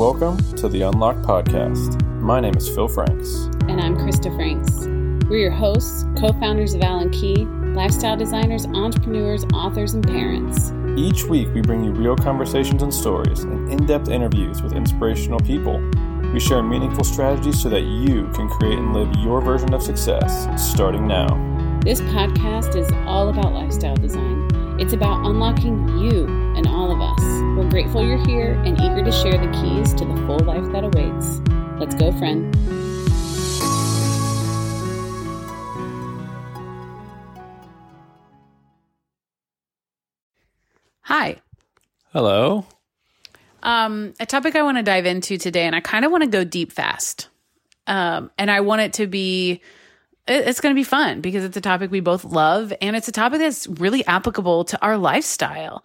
Welcome to the Unlock Podcast. My name is Phil Franks. And I'm Krista Franks. We're your hosts, co founders of Owl & Key, lifestyle designers, entrepreneurs, authors, and parents. Each week, we bring you real conversations and stories and in depth interviews with inspirational people. We share meaningful strategies so that you can create and live your version of success starting now. This podcast is all about lifestyle design. It's about unlocking you and all of us. We're grateful you're here and eager to share the keys to the full life that awaits. Let's go, friend. Hi. Hello. Um, a topic I want to dive into today, and I kind of want to go deep fast. Um, and I want it to be it's going to be fun because it's a topic we both love and it's a topic that's really applicable to our lifestyle.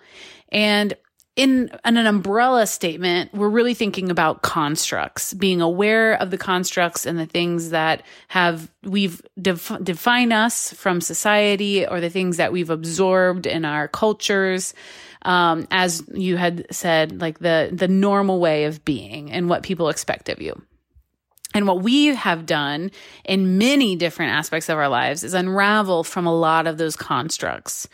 And in, an umbrella statement, we're really thinking about constructs, being aware of the constructs and the things that have we've def- define us from society or the things that we've absorbed in our cultures. Um, as you had said, like the the normal way of being and what people expect of you. And what we have done in many different aspects of our lives is unravel from a lot of those constructs.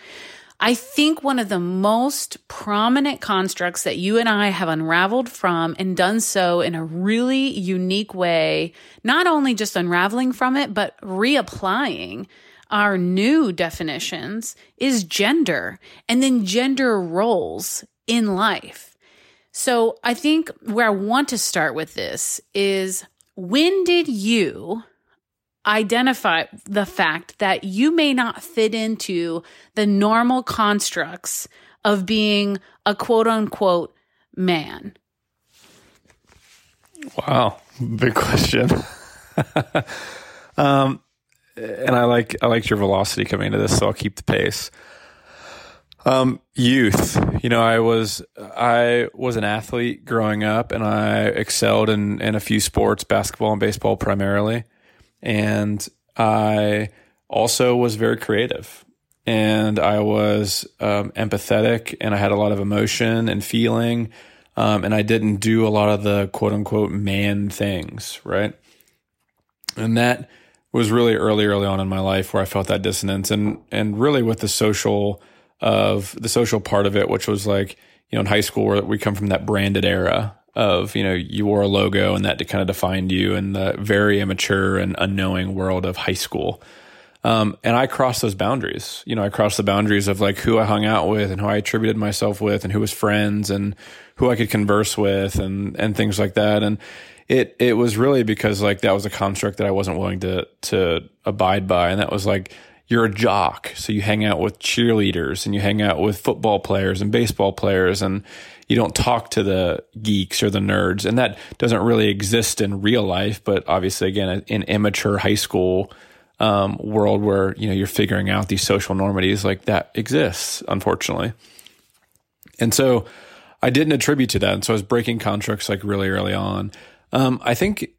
I think one of the most prominent constructs that you and I have unraveled from and done so in a really unique way, not only just unraveling from it, but reapplying our new definitions is gender and then gender roles in life. So I think where I want to start with this is when did you identify the fact that you may not fit into the normal constructs of being a quote unquote man? Wow, big question. um, and I like I liked your velocity coming into this, so I'll keep the pace. Um, youth. You know, I was I was an athlete growing up, and I excelled in in a few sports, basketball and baseball primarily, and I also was very creative, and I was um, empathetic, and I had a lot of emotion and feeling, um, and I didn't do a lot of the quote unquote man things, right? And that was really early, early on in my life where I felt that dissonance, and and really with the social of the social part of it, which was like, you know, in high school where we come from that branded era of, you know, you wore a logo and that kind of defined you in the very immature and unknowing world of high school. Um, and I crossed those boundaries. You know, I crossed the boundaries of like who I hung out with and who I attributed myself with and who was friends and who I could converse with and, and things like that. And it, it was really because like that was a construct that I wasn't willing to, to abide by. And that was like, you're a jock. So you hang out with cheerleaders and you hang out with football players and baseball players and you don't talk to the geeks or the nerds. And that doesn't really exist in real life. But obviously, again, in immature high school um, world where, you know, you're figuring out these social normities like that exists, unfortunately. And so I didn't attribute to that. And so I was breaking contracts like really early on. Um, I think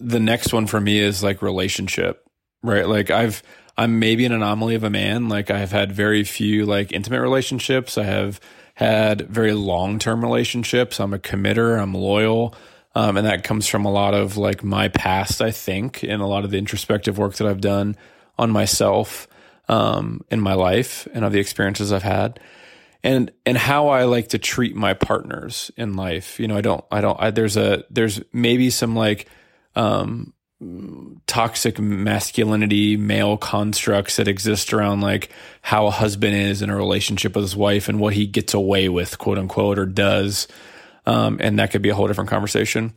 the next one for me is like relationship, right? Like I've, I'm maybe an anomaly of a man. Like I have had very few like intimate relationships. I have had very long term relationships. I'm a committer. I'm loyal. Um, and that comes from a lot of like my past, I think, and a lot of the introspective work that I've done on myself um, in my life and of the experiences I've had. And and how I like to treat my partners in life. You know, I don't I don't I, there's a there's maybe some like um toxic masculinity male constructs that exist around like how a husband is in a relationship with his wife and what he gets away with quote unquote or does. Um, and that could be a whole different conversation.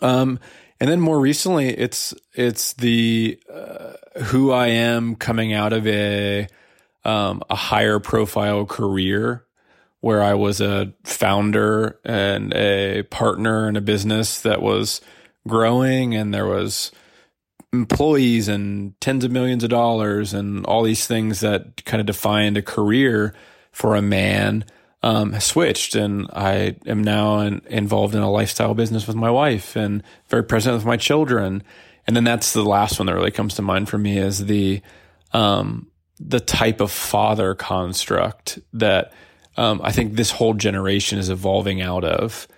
Um, and then more recently it's it's the uh, who i am coming out of a um, a higher profile career where i was a founder and a partner in a business that was growing and there was employees and tens of millions of dollars and all these things that kind of defined a career for a man um, switched and I am now in, involved in a lifestyle business with my wife and very present with my children. And then that's the last one that really comes to mind for me is the, um, the type of father construct that, um, I think this whole generation is evolving out of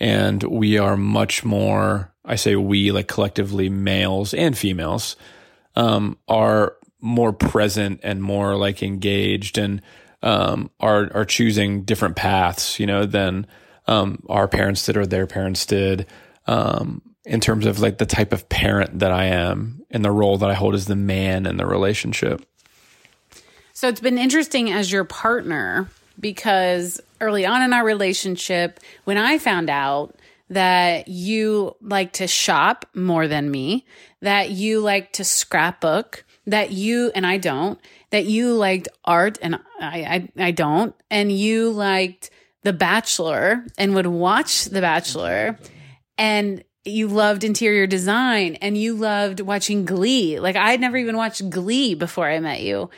and we are much more. I say we like collectively males and females um, are more present and more like engaged and um, are are choosing different paths, you know, than um, our parents did or their parents did. Um, in terms of like the type of parent that I am and the role that I hold as the man in the relationship. So it's been interesting as your partner because early on in our relationship, when I found out that you like to shop more than me, that you like to scrapbook, that you and I don't, that you liked art and I, I, I don't, and you liked The Bachelor and would watch The Bachelor, and you loved interior design and you loved watching Glee. Like I'd never even watched Glee before I met you.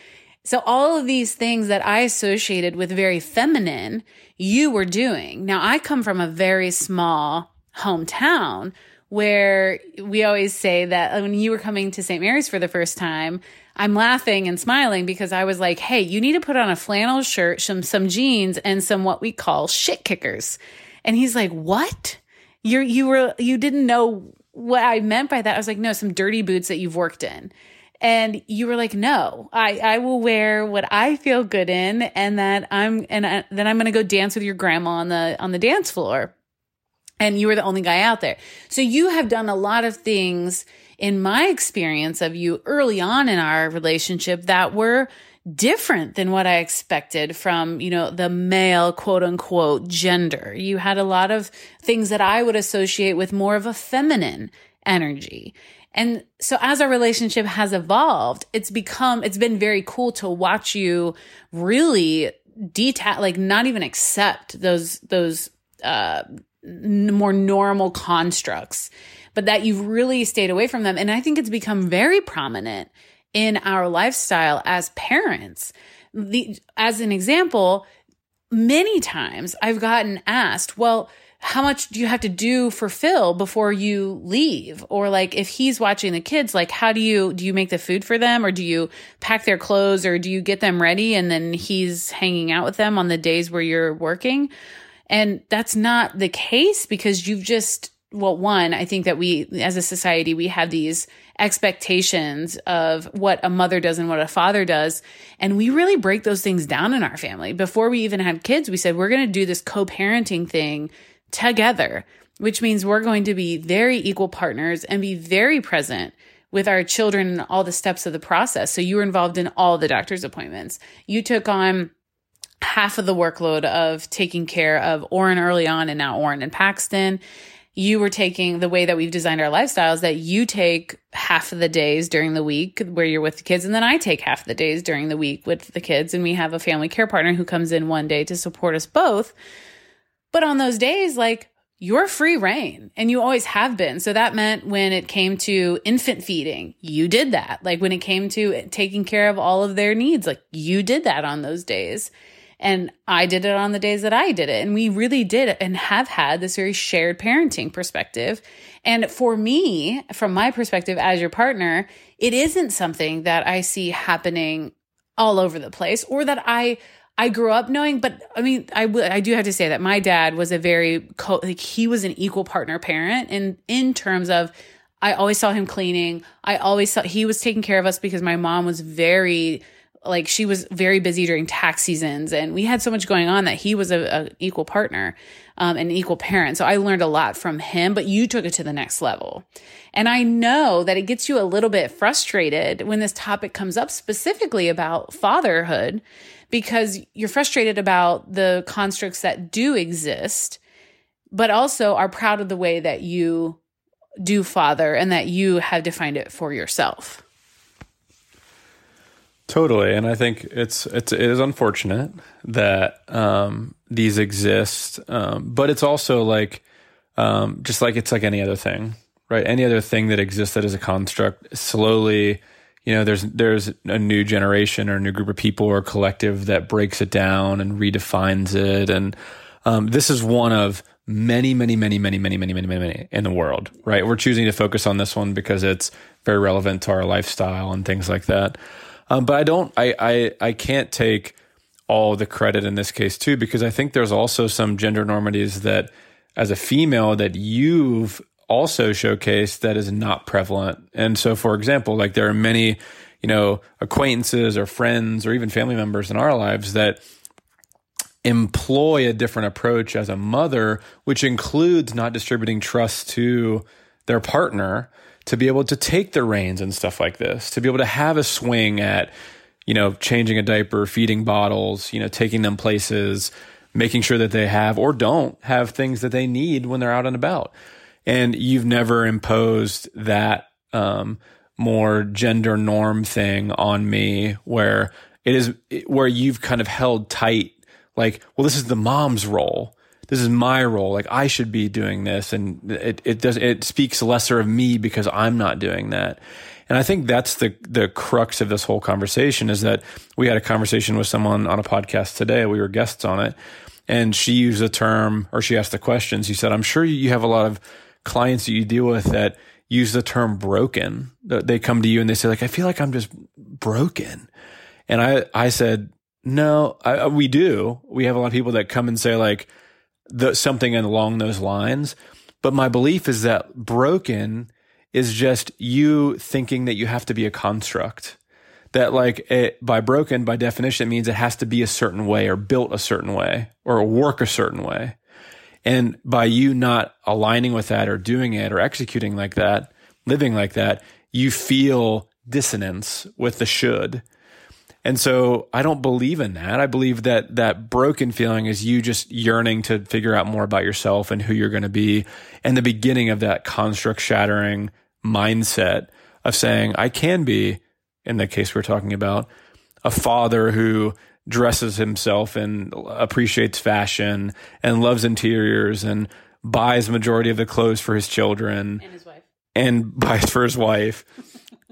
So all of these things that I associated with very feminine, you were doing. Now I come from a very small hometown where we always say that when you were coming to St. Mary's for the first time, I'm laughing and smiling because I was like, hey, you need to put on a flannel shirt, some, some jeans, and some what we call shit kickers. And he's like, what? You're, you were, you didn't know what I meant by that. I was like, no, some dirty boots that you've worked in. And you were like, no, I, I will wear what I feel good in and that I'm, and I, then I'm going to go dance with your grandma on the, on the dance floor and you were the only guy out there. So you have done a lot of things in my experience of you early on in our relationship that were different than what I expected from, you know, the male quote unquote gender. You had a lot of things that I would associate with more of a feminine energy. And so as our relationship has evolved, it's become, it's been very cool to watch you really detach, like not even accept those, those, uh, more normal constructs, but that you've really stayed away from them. And I think it's become very prominent in our lifestyle as parents. The, as an example, many times I've gotten asked, well, how much do you have to do for Phil before you leave? Or like if he's watching the kids, like how do you do you make the food for them or do you pack their clothes or do you get them ready and then he's hanging out with them on the days where you're working? And that's not the case because you've just, well, one, I think that we, as a society, we have these expectations of what a mother does and what a father does. And we really break those things down in our family. Before we even had kids, we said, we're going to do this co parenting thing together, which means we're going to be very equal partners and be very present with our children and all the steps of the process. So you were involved in all the doctor's appointments. You took on half of the workload of taking care of Oren early on and now Oren and Paxton. You were taking the way that we've designed our lifestyles that you take half of the days during the week where you're with the kids, and then I take half of the days during the week with the kids. And we have a family care partner who comes in one day to support us both. But on those days, like you're free reign and you always have been. So that meant when it came to infant feeding, you did that. Like when it came to taking care of all of their needs, like you did that on those days. And I did it on the days that I did it. And we really did and have had this very shared parenting perspective. And for me, from my perspective as your partner, it isn't something that I see happening all over the place or that I I grew up knowing, but I mean, I, do have to say that my dad was a very, co- like, he was an equal partner parent. And in terms of, I always saw him cleaning. I always saw he was taking care of us because my mom was very, like she was very busy during tax seasons and we had so much going on that he was a, a equal partner um, an equal parent so i learned a lot from him but you took it to the next level and i know that it gets you a little bit frustrated when this topic comes up specifically about fatherhood because you're frustrated about the constructs that do exist but also are proud of the way that you do father and that you have defined it for yourself Totally, and I think it's it's it is unfortunate that um, these exist, um, but it's also like um, just like it's like any other thing, right? Any other thing that exists that is a construct, slowly, you know, there's there's a new generation or a new group of people or collective that breaks it down and redefines it, and um, this is one of many, many, many, many, many, many, many, many, in the world, right? We're choosing to focus on this one because it's very relevant to our lifestyle and things like that. Um, but I don't, I, I, I can't take all the credit in this case too, because I think there's also some gender normities that as a female that you've also showcased that is not prevalent. And so, for example, like there are many, you know, acquaintances or friends or even family members in our lives that employ a different approach as a mother, which includes not distributing trust to their partner to be able to take the reins and stuff like this, to be able to have a swing at, you know, changing a diaper, feeding bottles, you know, taking them places, making sure that they have or don't have things that they need when they're out and about. And you've never imposed that um, more gender norm thing on me where it is where you've kind of held tight like, well, this is the mom's role. This is my role. Like I should be doing this. And it, it does, it speaks lesser of me because I'm not doing that. And I think that's the, the crux of this whole conversation is that we had a conversation with someone on a podcast today. We were guests on it and she used a term or she asked the question. She said, I'm sure you have a lot of clients that you deal with that use the term broken. They come to you and they say like, I feel like I'm just broken. And I, I said, no, I, we do. We have a lot of people that come and say like the, something along those lines. But my belief is that broken is just you thinking that you have to be a construct. That like it, by broken, by definition, it means it has to be a certain way or built a certain way or work a certain way. And by you not aligning with that or doing it or executing like that, living like that, you feel dissonance with the should. And so I don't believe in that. I believe that that broken feeling is you just yearning to figure out more about yourself and who you're going to be. And the beginning of that construct shattering mindset of saying, I can be, in the case we're talking about, a father who dresses himself and appreciates fashion and loves interiors and buys majority of the clothes for his children and his wife and buys for his wife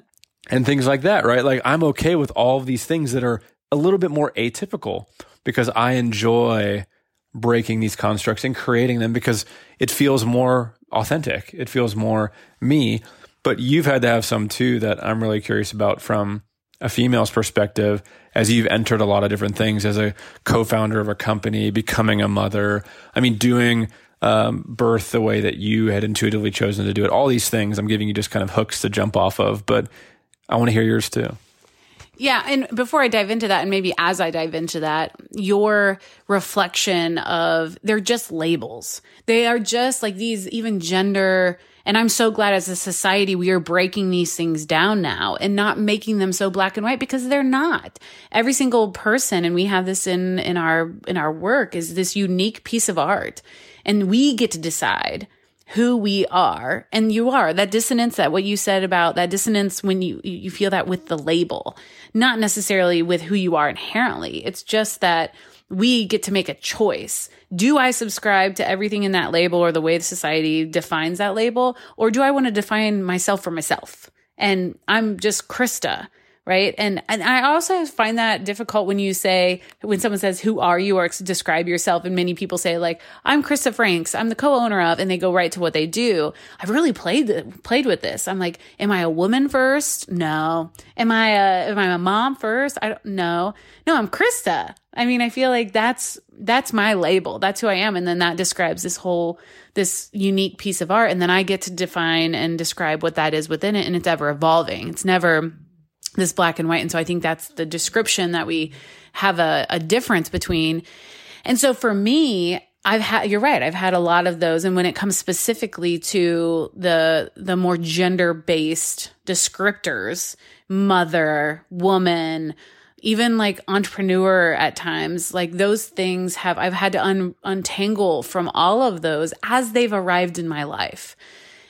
and things like that, right? Like I'm okay with all of these things that are a little bit more atypical because I enjoy breaking these constructs and creating them because it feels more authentic. It feels more me. But you've had to have some too that I'm really curious about from a female's perspective as you've entered a lot of different things as a co-founder of a company, becoming a mother. I mean, doing um, birth the way that you had intuitively chosen to do it. All these things, I'm giving you just kind of hooks to jump off of, but I want to hear yours too. Yeah. And before I dive into that, and maybe as I dive into that, your reflection of they're just labels. They are just like these, even gender. And I'm so glad as a society, we are breaking these things down now and not making them so black and white because they're not. Every single person, and we have this in, in our, in our work is this unique piece of art. And we get to decide who we are and you are that dissonance that what you said about that dissonance when you you feel that with the label not necessarily with who you are inherently it's just that we get to make a choice. Do i subscribe to everything in that label or the way the society defines that label? Or do i want to define myself for myself? And i'm just krista right? And and I also find that difficult when you say when someone says who are you or describe yourself and many people say like I'm Krista Franks, I'm the co-owner of and they go right to what they do. I've really played played with this. I'm like am I a woman first? No. Am I a am I a mom first? I don't know. No, I'm Krista. I mean, I feel like that's that's my label. That's who I am and then that describes this whole this unique piece of art and then I get to define and describe what that is within it and it's ever evolving. It's never this black and white. And so I think that's the description that we have a, a difference between. And so for me, I've had, you're right. I've had a lot of those. And when it comes specifically to the, the more gender based descriptors, mother, woman, even like entrepreneur at times, like those things have, I've had to un, untangle from all of those as they've arrived in my life.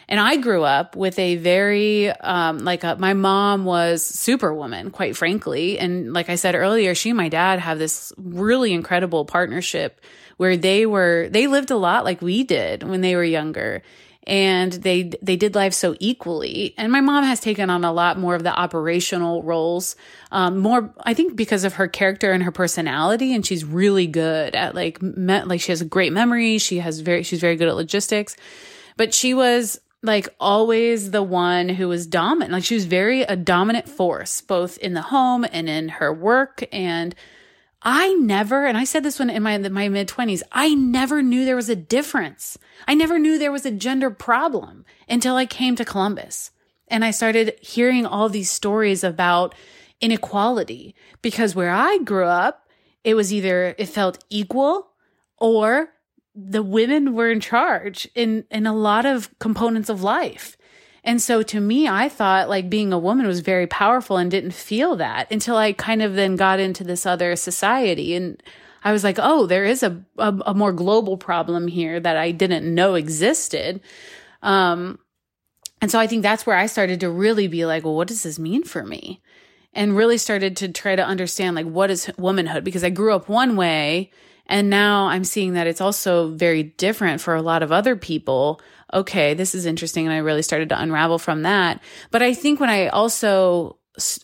And I grew up with a very, um, like a, my mom was superwoman, quite frankly. And like I said earlier, she and my dad have this really incredible partnership where they were, they lived a lot like we did when they were younger. And they they did life so equally. And my mom has taken on a lot more of the operational roles um, more i think because of her character and her personality. And she's really good at like me- like she has a great memory. She has very she's very good at logistics. But she was like always the one who was dominant. Like she was very a dominant force, both in the home and in her work. And I never, and I said this when in my, my mid 20s, I never knew there was a difference. I never knew there was a gender problem until I came to Columbus. And I started hearing all these stories about inequality because where I grew up, it was either it felt equal or the women were in charge in in a lot of components of life. And so to me, I thought like being a woman was very powerful and didn't feel that until I kind of then got into this other society. And I was like, oh, there is a, a, a more global problem here that I didn't know existed. Um, and so I think that's where I started to really be like, well, what does this mean for me? And really started to try to understand like what is womanhood because I grew up one way and now I'm seeing that it's also very different for a lot of other people. Okay, this is interesting. And I really started to unravel from that. But I think when I also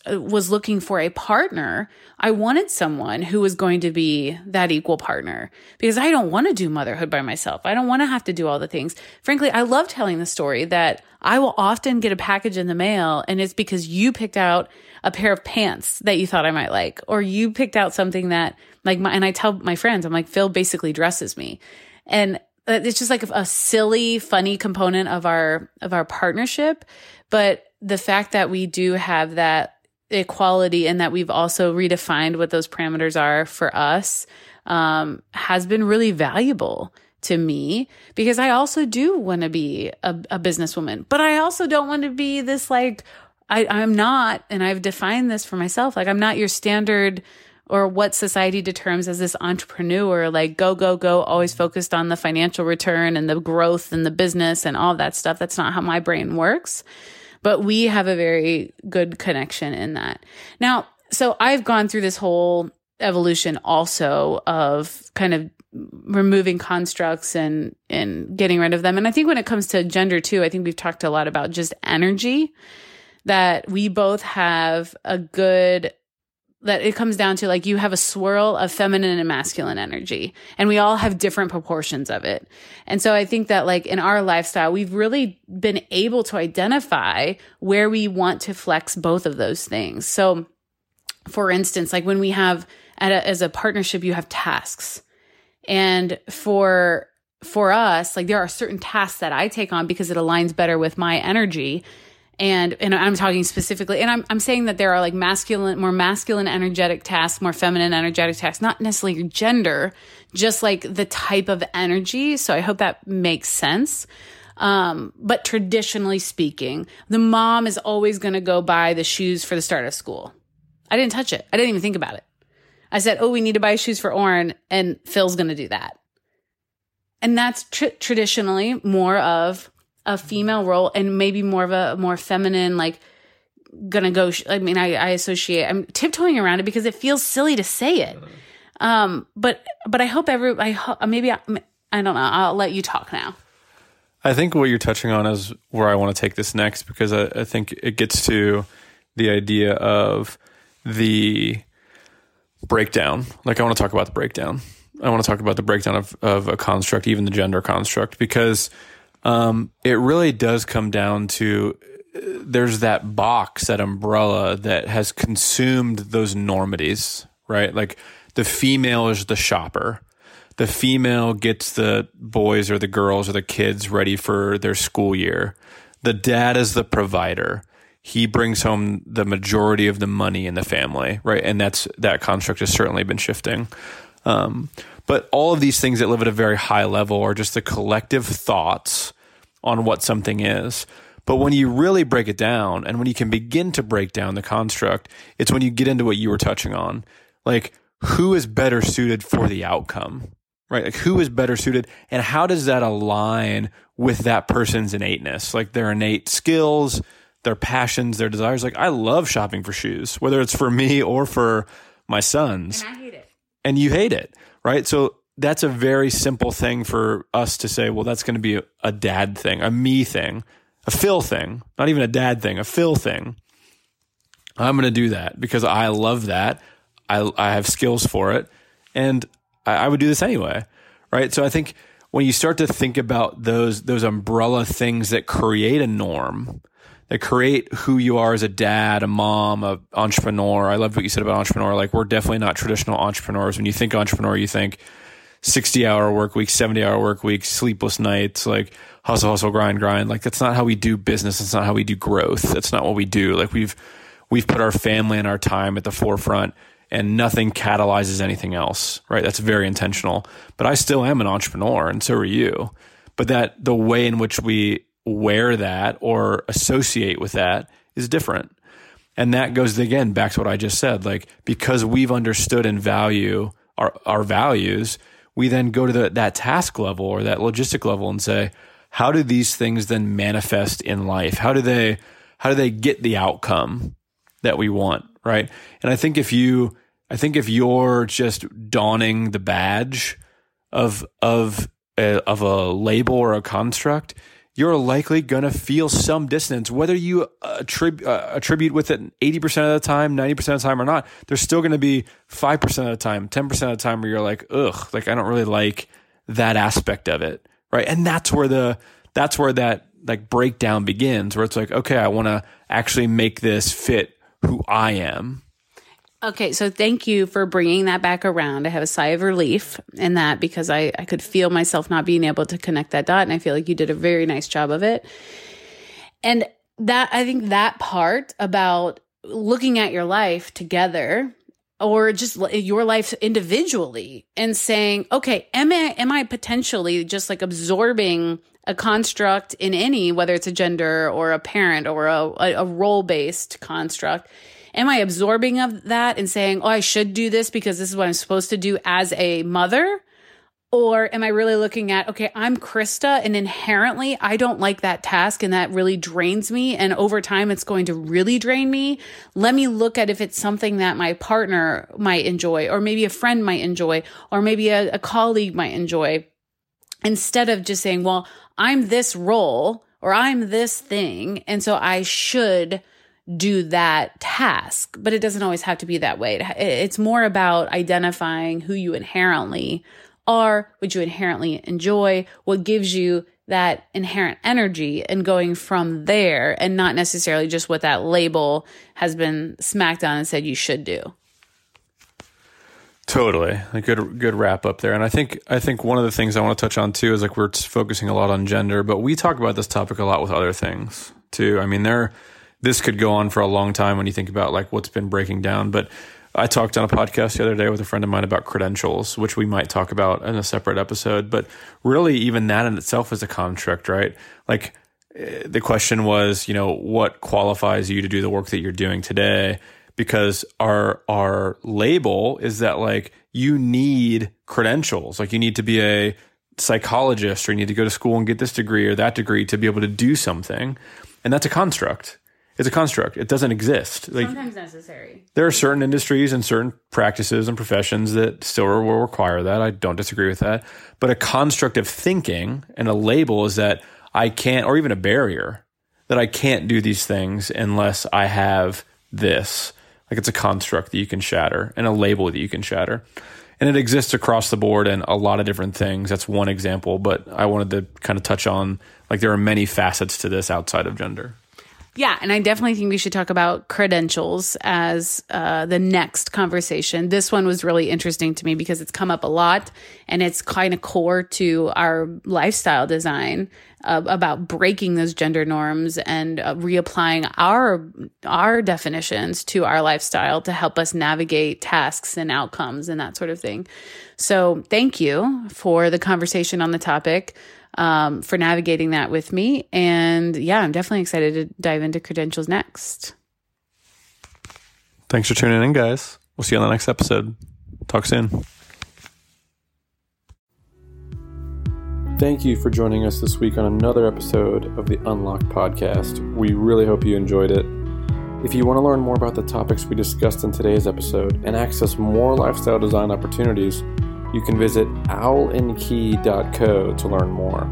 was looking for a partner, I wanted someone who was going to be that equal partner because I don't want to do motherhood by myself. I don't want to have to do all the things. Frankly, I love telling the story that I will often get a package in the mail and it's because you picked out a pair of pants that you thought I might like, or you picked out something that like my, and I tell my friends, I'm like, Phil basically dresses me. And uh, it's just like a silly, funny component of our, of our partnership. But the fact that we do have that equality and that we've also redefined what those parameters are for us um, has been really valuable to me because I also do want to be a, a businesswoman, but I also don't want to be this like I, I'm not, and I've defined this for myself. Like, I'm not your standard or what society determines as this entrepreneur, like go, go, go, always focused on the financial return and the growth and the business and all that stuff. That's not how my brain works. But we have a very good connection in that. Now, so I've gone through this whole evolution also of kind of removing constructs and and getting rid of them. And I think when it comes to gender too, I think we've talked a lot about just energy that we both have a good that it comes down to like you have a swirl of feminine and masculine energy and we all have different proportions of it. And so I think that like in our lifestyle, we've really been able to identify where we want to flex both of those things. So for instance, like when we have a, as a partnership, you have tasks and for, for us, like there are certain tasks that I take on because it aligns better with my energy and and I'm talking specifically, and I'm I'm saying that there are like masculine, more masculine energetic tasks, more feminine energetic tasks, not necessarily your gender, just like the type of energy. So I hope that makes sense. Um, but traditionally speaking, the mom is always going to go buy the shoes for the start of school. I didn't touch it. I didn't even think about it. I said, "Oh, we need to buy shoes for Oren," and Phil's going to do that. And that's tr- traditionally more of a female role and maybe more of a more feminine like gonna go sh- i mean I, I associate i'm tiptoeing around it because it feels silly to say it. Um but but i hope every i maybe I, I don't know i'll let you talk now. I think what you're touching on is where i want to take this next because I, I think it gets to the idea of the breakdown. Like i want to talk about the breakdown. I want to talk about the breakdown of, of a construct even the gender construct because um, it really does come down to uh, there's that box, that umbrella that has consumed those normities, right? Like the female is the shopper. The female gets the boys or the girls or the kids ready for their school year. The dad is the provider. He brings home the majority of the money in the family, right? And that's that construct has certainly been shifting. Um, but all of these things that live at a very high level are just the collective thoughts on what something is. But when you really break it down and when you can begin to break down the construct, it's when you get into what you were touching on. Like, who is better suited for the outcome, right? Like, who is better suited and how does that align with that person's innateness? Like, their innate skills, their passions, their desires. Like, I love shopping for shoes, whether it's for me or for my sons. And I hate it. And you hate it, right? So, that's a very simple thing for us to say, well, that's going to be a, dad thing, a me thing, a Phil thing, not even a dad thing, a Phil thing. I'm going to do that because I love that. I, I have skills for it. And I, I would do this anyway. Right. So I think when you start to think about those, those umbrella things that create a norm, that create who you are as a dad, a mom, a entrepreneur. I love what you said about entrepreneur. Like we're definitely not traditional entrepreneurs. When you think entrepreneur, you think 60 hour work week, 70 hour work week, sleepless nights, like hustle, hustle, grind, grind. Like that's not how we do business. That's not how we do growth. That's not what we do. Like we've, we've put our family and our time at the forefront and nothing catalyzes anything else, right? That's very intentional. But I still am an entrepreneur and so are you. But that the way in which we wear that or associate with that is different. And that goes again back to what I just said. Like, because we've understood and value our, our values, we then go to the, that task level or that logistic level and say, how do these things then manifest in life? How do they, how do they get the outcome that we want? Right. And I think if you, I think if you're just donning the badge of, of, a, of a label or a construct, you're likely going to feel some dissonance, whether you attrib- uh, attribute with it 80% of the time, 90% of the time or not. There's still going to be 5% of the time, 10% of the time where you're like, ugh, like I don't really like that aspect of it. Right. And that's where the, that's where that like breakdown begins, where it's like, okay, I want to actually make this fit who I am. Okay, so thank you for bringing that back around. I have a sigh of relief in that because I, I could feel myself not being able to connect that dot. And I feel like you did a very nice job of it. And that, I think that part about looking at your life together or just your life individually and saying, okay, am I, am I potentially just like absorbing a construct in any, whether it's a gender or a parent or a, a role based construct? Am I absorbing of that and saying, oh, I should do this because this is what I'm supposed to do as a mother? Or am I really looking at, okay, I'm Krista and inherently I don't like that task and that really drains me. And over time, it's going to really drain me. Let me look at if it's something that my partner might enjoy, or maybe a friend might enjoy, or maybe a, a colleague might enjoy. Instead of just saying, well, I'm this role or I'm this thing. And so I should do that task, but it doesn't always have to be that way. It's more about identifying who you inherently are, what you inherently enjoy, what gives you that inherent energy and going from there and not necessarily just what that label has been smacked on and said you should do. Totally, a good good wrap up there, and I think I think one of the things I want to touch on too is like we're focusing a lot on gender, but we talk about this topic a lot with other things too. I mean, there this could go on for a long time when you think about like what's been breaking down. But I talked on a podcast the other day with a friend of mine about credentials, which we might talk about in a separate episode. But really, even that in itself is a construct, right? Like eh, the question was, you know, what qualifies you to do the work that you're doing today? Because our our label is that like you need credentials, like you need to be a psychologist or you need to go to school and get this degree or that degree to be able to do something, and that's a construct. It's a construct. It doesn't exist. Like, Sometimes necessary. There are certain industries and certain practices and professions that still will require that. I don't disagree with that. But a construct of thinking and a label is that I can't, or even a barrier, that I can't do these things unless I have this. Like it's a construct that you can shatter and a label that you can shatter. And it exists across the board in a lot of different things. That's one example, but I wanted to kind of touch on like there are many facets to this outside of gender. Yeah, and I definitely think we should talk about credentials as uh, the next conversation. This one was really interesting to me because it's come up a lot and it's kind of core to our lifestyle design uh, about breaking those gender norms and uh, reapplying our our definitions to our lifestyle to help us navigate tasks and outcomes and that sort of thing. So, thank you for the conversation on the topic um, for navigating that with me. And yeah, I'm definitely excited to dive into credentials next. Thanks for tuning in, guys. We'll see you on the next episode. Talk soon. Thank you for joining us this week on another episode of the Unlocked Podcast. We really hope you enjoyed it. If you want to learn more about the topics we discussed in today's episode and access more lifestyle design opportunities, you can visit owlandkey.co to learn more.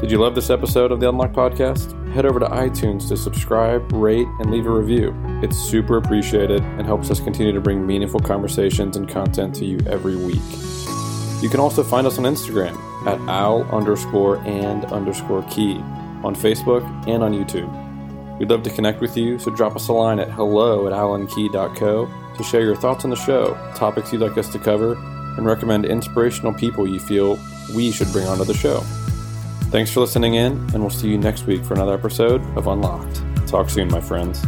Did you love this episode of the Unlock Podcast? Head over to iTunes to subscribe, rate, and leave a review. It's super appreciated and helps us continue to bring meaningful conversations and content to you every week. You can also find us on Instagram at owl underscore and underscore key, on Facebook, and on YouTube. We'd love to connect with you, so drop us a line at hello at owlandkey.co to share your thoughts on the show, topics you'd like us to cover, and recommend inspirational people you feel we should bring onto the show. Thanks for listening in, and we'll see you next week for another episode of Unlocked. Talk soon, my friends.